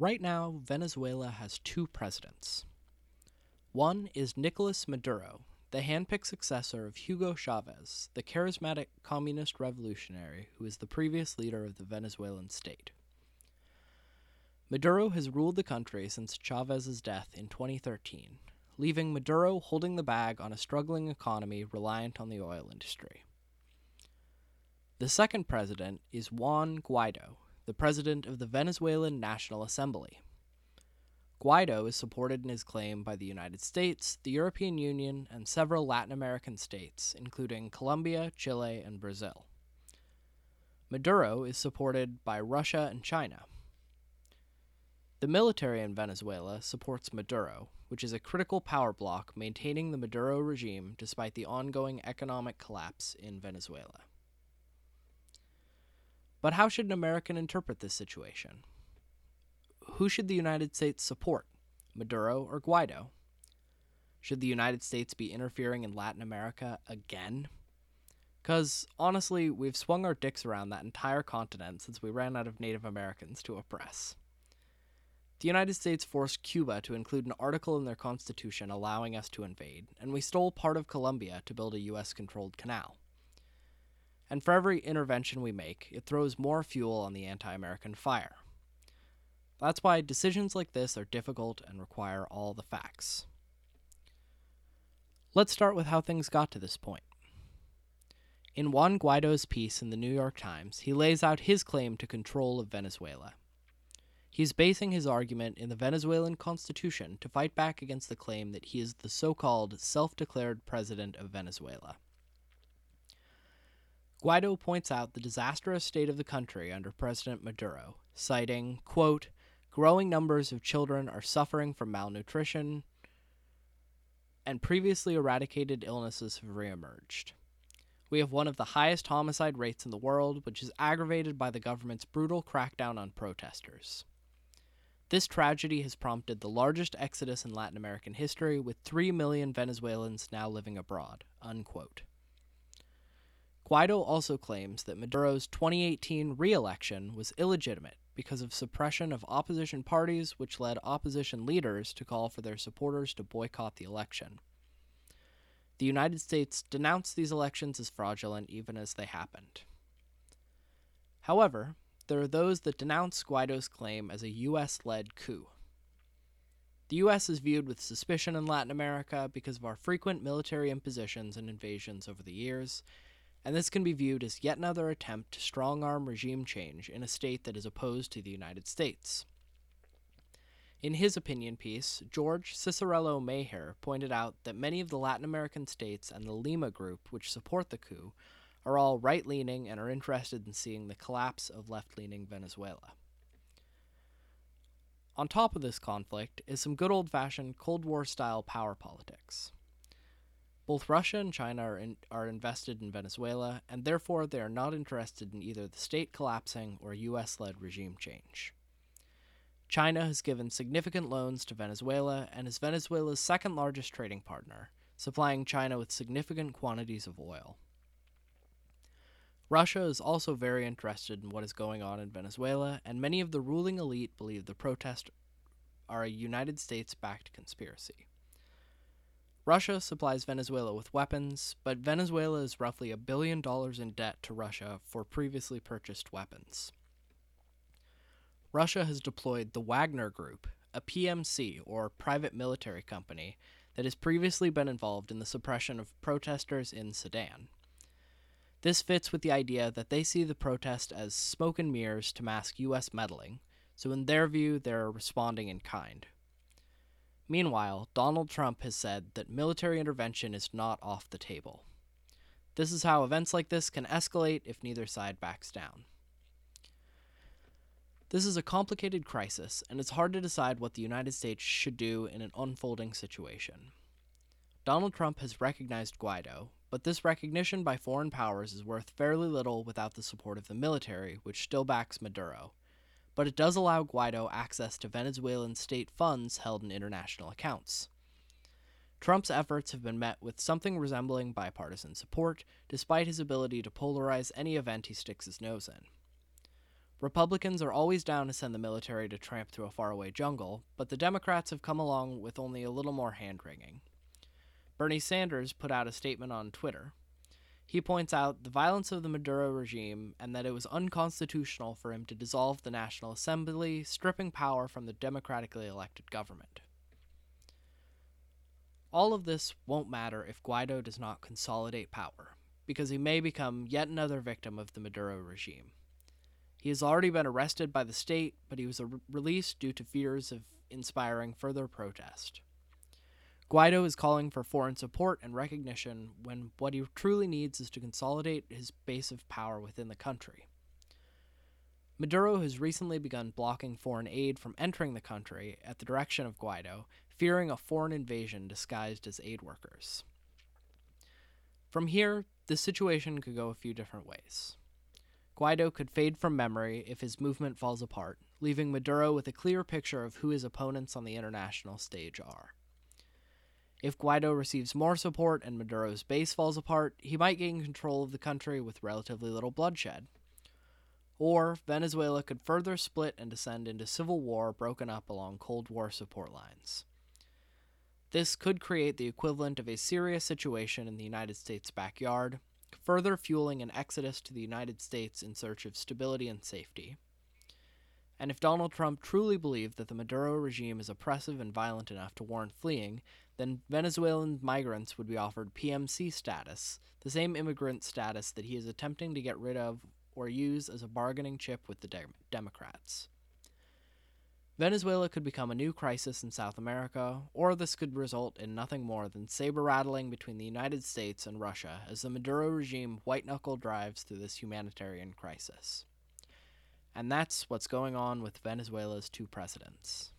Right now, Venezuela has two presidents. One is Nicolas Maduro, the handpicked successor of Hugo Chavez, the charismatic communist revolutionary who is the previous leader of the Venezuelan state. Maduro has ruled the country since Chavez's death in 2013, leaving Maduro holding the bag on a struggling economy reliant on the oil industry. The second president is Juan Guaido, the president of the Venezuelan National Assembly. Guaido is supported in his claim by the United States, the European Union, and several Latin American states, including Colombia, Chile, and Brazil. Maduro is supported by Russia and China. The military in Venezuela supports Maduro, which is a critical power bloc maintaining the Maduro regime despite the ongoing economic collapse in Venezuela. But how should an American interpret this situation? Who should the United States support, Maduro or Guaido? Should the United States be interfering in Latin America again? Because, honestly, we've swung our dicks around that entire continent since we ran out of Native Americans to oppress. The United States forced Cuba to include an article in their constitution allowing us to invade, and we stole part of Colombia to build a US controlled canal. And for every intervention we make, it throws more fuel on the anti American fire. That's why decisions like this are difficult and require all the facts. Let's start with how things got to this point. In Juan Guaido's piece in the New York Times, he lays out his claim to control of Venezuela. He's basing his argument in the Venezuelan constitution to fight back against the claim that he is the so called self declared president of Venezuela. Guaido points out the disastrous state of the country under President Maduro, citing, quote, growing numbers of children are suffering from malnutrition, and previously eradicated illnesses have reemerged. We have one of the highest homicide rates in the world, which is aggravated by the government's brutal crackdown on protesters. This tragedy has prompted the largest exodus in Latin American history, with 3 million Venezuelans now living abroad. Unquote. Guaido also claims that Maduro's 2018 re election was illegitimate because of suppression of opposition parties, which led opposition leaders to call for their supporters to boycott the election. The United States denounced these elections as fraudulent even as they happened. However, there are those that denounce Guaido's claim as a U.S. led coup. The U.S. is viewed with suspicion in Latin America because of our frequent military impositions and invasions over the years, and this can be viewed as yet another attempt to strong arm regime change in a state that is opposed to the United States. In his opinion piece, George Ciccariello-Maher pointed out that many of the Latin American states and the Lima Group, which support the coup, are all right leaning and are interested in seeing the collapse of left leaning Venezuela. On top of this conflict is some good old fashioned Cold War style power politics. Both Russia and China are, in, are invested in Venezuela, and therefore they are not interested in either the state collapsing or US led regime change. China has given significant loans to Venezuela and is Venezuela's second largest trading partner, supplying China with significant quantities of oil. Russia is also very interested in what is going on in Venezuela, and many of the ruling elite believe the protests are a United States backed conspiracy. Russia supplies Venezuela with weapons, but Venezuela is roughly a billion dollars in debt to Russia for previously purchased weapons. Russia has deployed the Wagner Group, a PMC or private military company that has previously been involved in the suppression of protesters in Sudan. This fits with the idea that they see the protest as smoke and mirrors to mask U.S. meddling, so in their view, they're responding in kind. Meanwhile, Donald Trump has said that military intervention is not off the table. This is how events like this can escalate if neither side backs down. This is a complicated crisis, and it's hard to decide what the United States should do in an unfolding situation. Donald Trump has recognized Guaido, but this recognition by foreign powers is worth fairly little without the support of the military, which still backs Maduro, but it does allow Guaido access to Venezuelan state funds held in international accounts. Trump's efforts have been met with something resembling bipartisan support, despite his ability to polarize any event he sticks his nose in. Republicans are always down to send the military to tramp through a faraway jungle, but the Democrats have come along with only a little more hand wringing. Bernie Sanders put out a statement on Twitter. He points out the violence of the Maduro regime and that it was unconstitutional for him to dissolve the National Assembly, stripping power from the democratically elected government. All of this won't matter if Guaido does not consolidate power, because he may become yet another victim of the Maduro regime. He has already been arrested by the state, but he was re- released due to fears of inspiring further protest. Guaido is calling for foreign support and recognition when what he truly needs is to consolidate his base of power within the country. Maduro has recently begun blocking foreign aid from entering the country at the direction of Guaido, fearing a foreign invasion disguised as aid workers. From here, the situation could go a few different ways. Guaido could fade from memory if his movement falls apart, leaving Maduro with a clear picture of who his opponents on the international stage are. If Guaido receives more support and Maduro's base falls apart, he might gain control of the country with relatively little bloodshed. Or Venezuela could further split and descend into civil war broken up along Cold War support lines. This could create the equivalent of a serious situation in the United States' backyard, further fueling an exodus to the United States in search of stability and safety. And if Donald Trump truly believed that the Maduro regime is oppressive and violent enough to warrant fleeing, then Venezuelan migrants would be offered PMC status, the same immigrant status that he is attempting to get rid of or use as a bargaining chip with the de- Democrats. Venezuela could become a new crisis in South America, or this could result in nothing more than saber rattling between the United States and Russia as the Maduro regime white knuckle drives through this humanitarian crisis. And that's what's going on with Venezuela's two presidents.